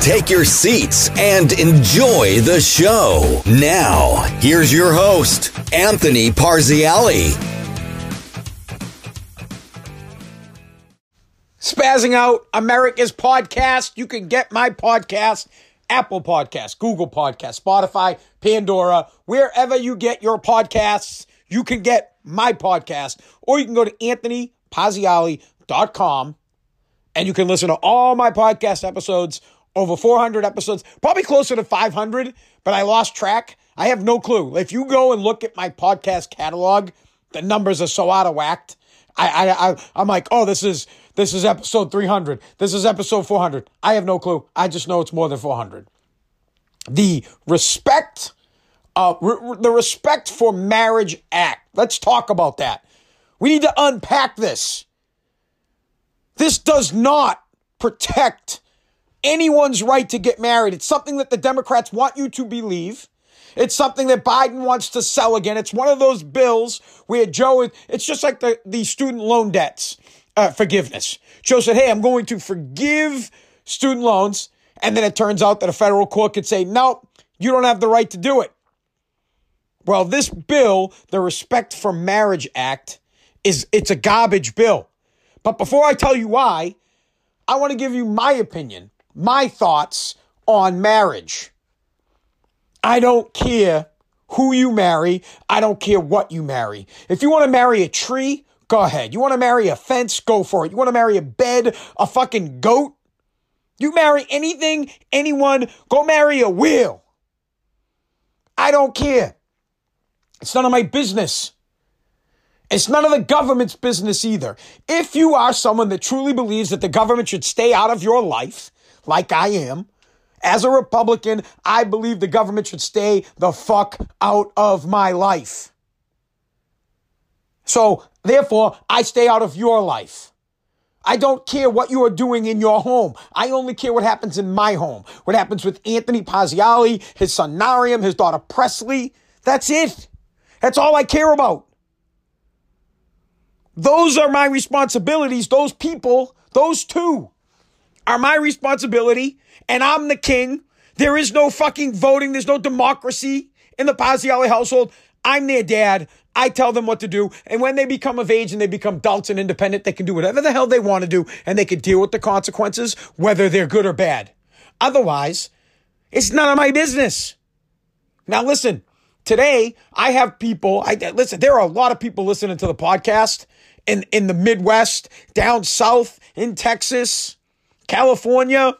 Take your seats and enjoy the show. Now, here's your host, Anthony Parziale. Spazzing Out America's podcast. You can get my podcast, Apple Podcast, Google Podcast, Spotify, Pandora, wherever you get your podcasts, you can get my podcast. Or you can go to anthonypaziali.com and you can listen to all my podcast episodes, over 400 episodes, probably closer to 500, but I lost track. I have no clue. If you go and look at my podcast catalog, the numbers are so out of whack. I, I, I, I'm like, oh, this is this is episode 300. This is episode 400. I have no clue. I just know it's more than 400. The respect, uh, the Respect for Marriage Act. Let's talk about that. We need to unpack this. This does not protect anyone's right to get married. It's something that the Democrats want you to believe. It's something that Biden wants to sell again. It's one of those bills where Joe, it's just like the, the student loan debts uh, forgiveness. Joe said, Hey, I'm going to forgive student loans. And then it turns out that a federal court could say, No, you don't have the right to do it. Well, this bill, the Respect for Marriage Act, is it's a garbage bill. But before I tell you why, I want to give you my opinion, my thoughts on marriage. I don't care who you marry. I don't care what you marry. If you want to marry a tree, Go ahead. You want to marry a fence? Go for it. You want to marry a bed? A fucking goat? You marry anything, anyone, go marry a wheel. I don't care. It's none of my business. It's none of the government's business either. If you are someone that truly believes that the government should stay out of your life, like I am, as a Republican, I believe the government should stay the fuck out of my life. So therefore, I stay out of your life. I don't care what you are doing in your home. I only care what happens in my home. What happens with Anthony Paziali, his son Nariam, his daughter Presley. That's it. That's all I care about. Those are my responsibilities. Those people, those two are my responsibility. And I'm the king. There is no fucking voting. There's no democracy in the Paziali household. I'm their dad. I tell them what to do. And when they become of age and they become adults and independent, they can do whatever the hell they want to do and they can deal with the consequences, whether they're good or bad. Otherwise, it's none of my business. Now, listen, today I have people, I listen, there are a lot of people listening to the podcast in, in the Midwest, down south, in Texas, California,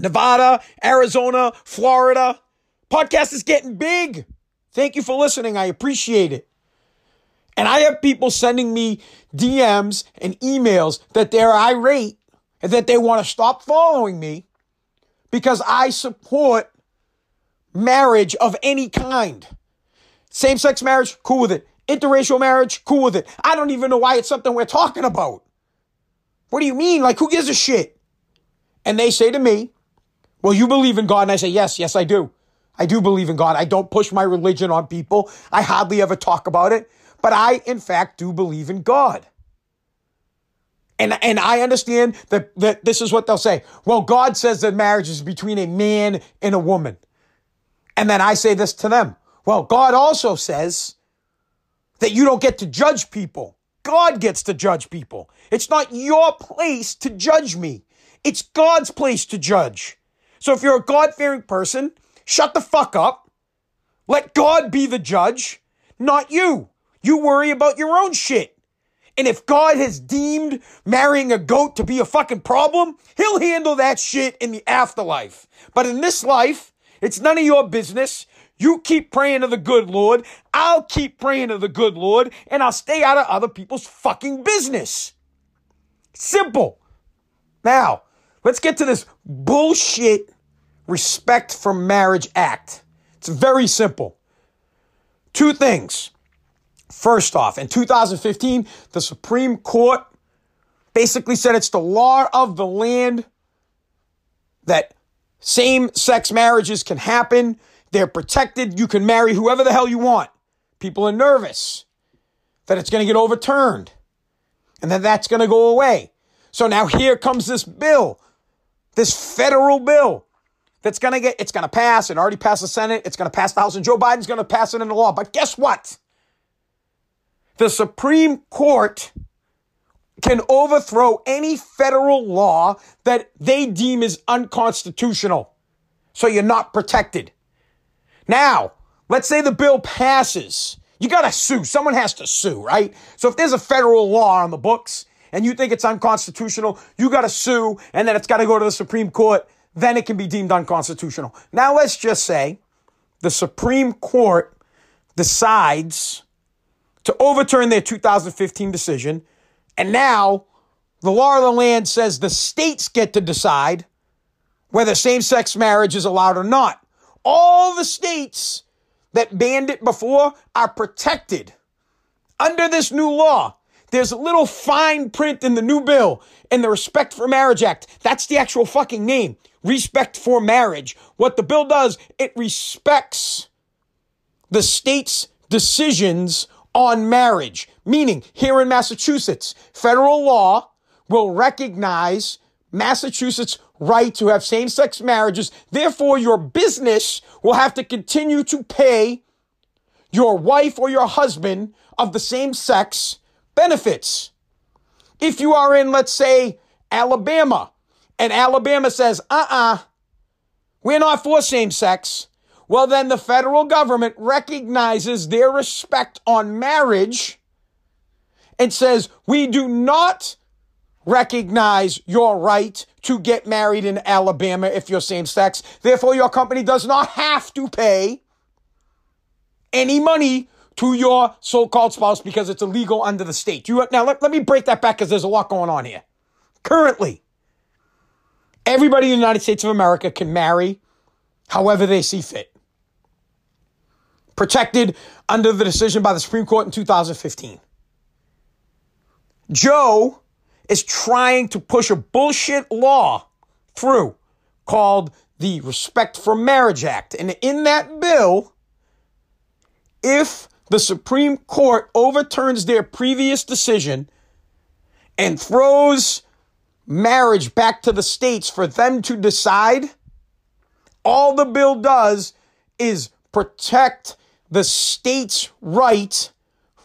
Nevada, Arizona, Florida. Podcast is getting big. Thank you for listening. I appreciate it. And I have people sending me DMs and emails that they're irate and that they want to stop following me because I support marriage of any kind. Same sex marriage, cool with it. Interracial marriage, cool with it. I don't even know why it's something we're talking about. What do you mean? Like, who gives a shit? And they say to me, Well, you believe in God. And I say, Yes, yes, I do. I do believe in God. I don't push my religion on people. I hardly ever talk about it, but I, in fact, do believe in God. And, and I understand that, that this is what they'll say. Well, God says that marriage is between a man and a woman. And then I say this to them. Well, God also says that you don't get to judge people. God gets to judge people. It's not your place to judge me. It's God's place to judge. So if you're a God fearing person, Shut the fuck up. Let God be the judge, not you. You worry about your own shit. And if God has deemed marrying a goat to be a fucking problem, he'll handle that shit in the afterlife. But in this life, it's none of your business. You keep praying to the good Lord. I'll keep praying to the good Lord, and I'll stay out of other people's fucking business. Simple. Now, let's get to this bullshit Respect for Marriage Act. It's very simple. Two things. First off, in 2015, the Supreme Court basically said it's the law of the land that same sex marriages can happen. They're protected. You can marry whoever the hell you want. People are nervous that it's going to get overturned and that that's going to go away. So now here comes this bill, this federal bill that's going to get, it's going to pass. It already passed the Senate. It's going to pass the House and Joe Biden's going to pass it into law. But guess what? The Supreme Court can overthrow any federal law that they deem is unconstitutional. So you're not protected. Now, let's say the bill passes. You got to sue. Someone has to sue, right? So if there's a federal law on the books and you think it's unconstitutional, you got to sue and then it's got to go to the Supreme Court. Then it can be deemed unconstitutional. Now let's just say the Supreme Court decides to overturn their 2015 decision and now the law of the land says the states get to decide whether same sex marriage is allowed or not. All the states that banned it before are protected under this new law. There's a little fine print in the new bill in the Respect for Marriage Act. That's the actual fucking name. Respect for marriage. What the bill does, it respects the state's decisions on marriage. Meaning, here in Massachusetts, federal law will recognize Massachusetts' right to have same sex marriages. Therefore, your business will have to continue to pay your wife or your husband of the same sex benefits. If you are in, let's say, Alabama, and Alabama says, uh uh-uh, uh, we are not for same sex, well, then the federal government recognizes their respect on marriage and says, we do not recognize your right to get married in Alabama if you're same sex. Therefore, your company does not have to pay any money to your so-called spouse because it's illegal under the state. You now let, let me break that back because there's a lot going on here. Currently, everybody in the United States of America can marry however they see fit protected under the decision by the Supreme Court in 2015. Joe is trying to push a bullshit law through called the Respect for Marriage Act. And in that bill, if the Supreme Court overturns their previous decision and throws marriage back to the states for them to decide, all the bill does is protect the state's right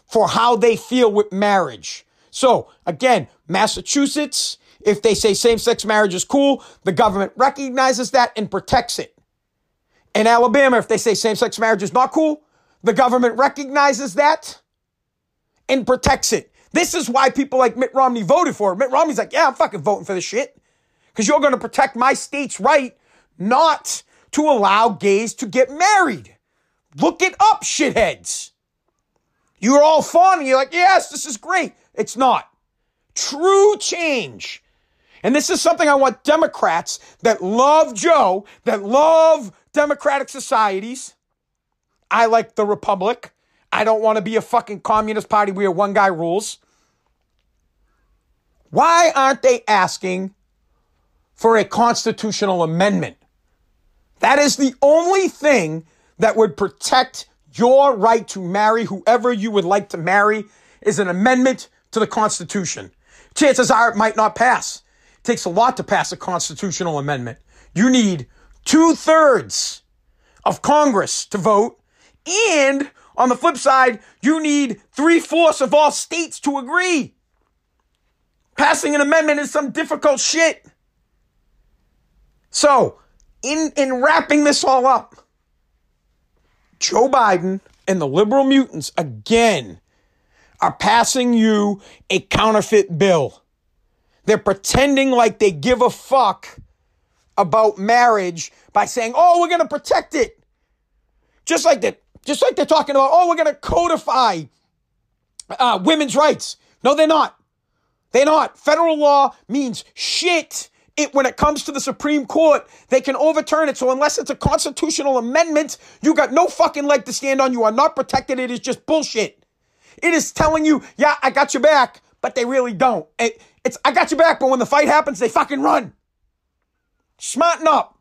for how they feel with marriage. So again, Massachusetts, if they say same sex marriage is cool, the government recognizes that and protects it. In Alabama, if they say same sex marriage is not cool, the government recognizes that and protects it. This is why people like Mitt Romney voted for it. Mitt Romney's like, yeah, I'm fucking voting for this shit. Because you're going to protect my state's right not to allow gays to get married. Look it up, shitheads. You're all fawning. you're like, yes, this is great. It's not. True change. And this is something I want Democrats that love Joe, that love democratic societies. I like the Republic. I don't want to be a fucking communist party where one guy rules. Why aren't they asking for a constitutional amendment? That is the only thing that would protect your right to marry whoever you would like to marry is an amendment to the Constitution. Chances are it might not pass. It takes a lot to pass a constitutional amendment. You need two thirds of Congress to vote. And on the flip side, you need three fourths of all states to agree. Passing an amendment is some difficult shit. So, in, in wrapping this all up, Joe Biden and the liberal mutants again are passing you a counterfeit bill. They're pretending like they give a fuck about marriage by saying, "Oh, we're going to protect it." Just like that, just like they're talking about, "Oh, we're going to codify uh, women's rights." No, they're not. They're not. Federal law means shit it, when it comes to the Supreme Court, they can overturn it. So unless it's a constitutional amendment, you got no fucking leg to stand on. You are not protected. It is just bullshit. It is telling you, yeah, I got your back, but they really don't. It, it's I got your back, but when the fight happens, they fucking run. Smarten up.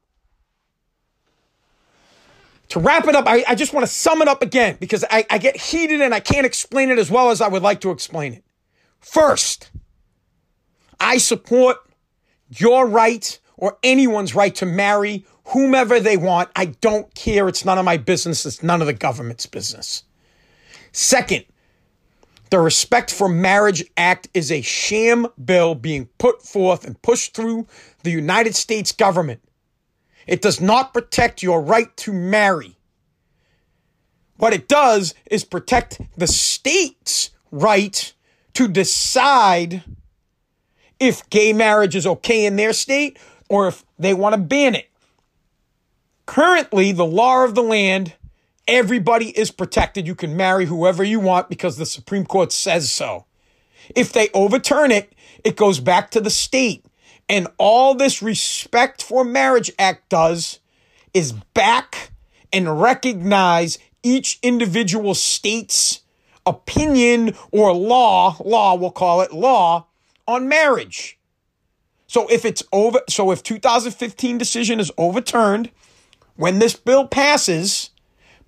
To wrap it up, I, I just want to sum it up again because I, I get heated and I can't explain it as well as I would like to explain it. First, I support your right or anyone's right to marry whomever they want. I don't care. It's none of my business. It's none of the government's business. Second, the Respect for Marriage Act is a sham bill being put forth and pushed through the United States government. It does not protect your right to marry. What it does is protect the state's right to decide if gay marriage is okay in their state or if they want to ban it. Currently, the law of the land, everybody is protected. You can marry whoever you want because the Supreme Court says so. If they overturn it, it goes back to the state. And all this Respect for Marriage Act does is back and recognize each individual state's opinion or law, law, we'll call it law, on marriage. So if it's over, so if 2015 decision is overturned, when this bill passes,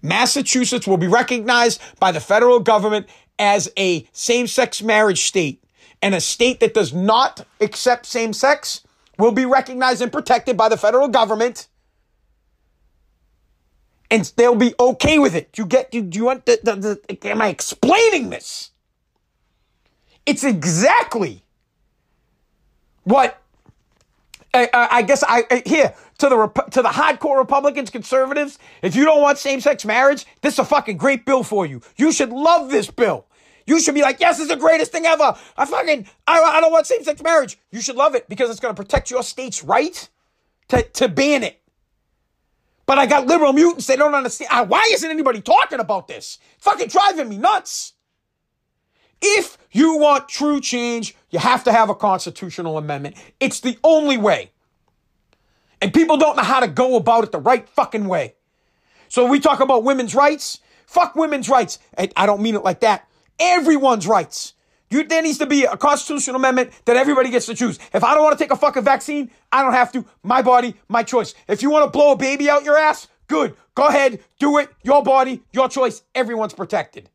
Massachusetts will be recognized by the federal government as a same-sex marriage state. And a state that does not accept same-sex will be recognized and protected by the federal government. And they'll be okay with it. You get, do you want the, the, the am I explaining this? It's exactly what I, I guess I here to the to the hardcore Republicans, conservatives. If you don't want same sex marriage, this is a fucking great bill for you. You should love this bill. You should be like, yes, it's the greatest thing ever. I fucking I, I don't want same sex marriage. You should love it because it's going to protect your state's right to to ban it. But I got liberal mutants. They don't understand. Why isn't anybody talking about this? Fucking driving me nuts. If you want true change, you have to have a constitutional amendment. It's the only way. And people don't know how to go about it the right fucking way. So we talk about women's rights. Fuck women's rights. I don't mean it like that. Everyone's rights. You, there needs to be a constitutional amendment that everybody gets to choose. If I don't want to take a fucking vaccine, I don't have to. My body, my choice. If you want to blow a baby out your ass, good. Go ahead, do it. Your body, your choice. Everyone's protected.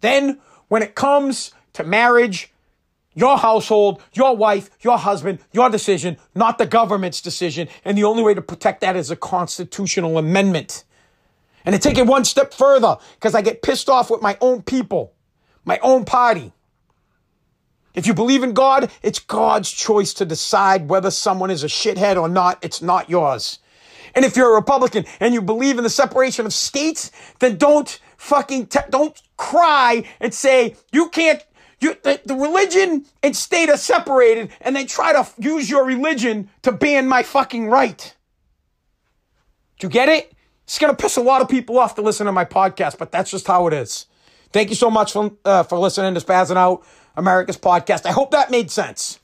Then when it comes to marriage, your household, your wife, your husband, your decision, not the government's decision. And the only way to protect that is a constitutional amendment. And to take it one step further, because I get pissed off with my own people, my own party. If you believe in God, it's God's choice to decide whether someone is a shithead or not. It's not yours. And if you're a Republican and you believe in the separation of states, then don't fucking te- don't cry and say you can't you the, the religion and state are separated and then try to use your religion to ban my fucking right. Do you get it? It's gonna piss a lot of people off to listen to my podcast, but that's just how it is. Thank you so much for uh, for listening to Spazzing Out America's podcast. I hope that made sense.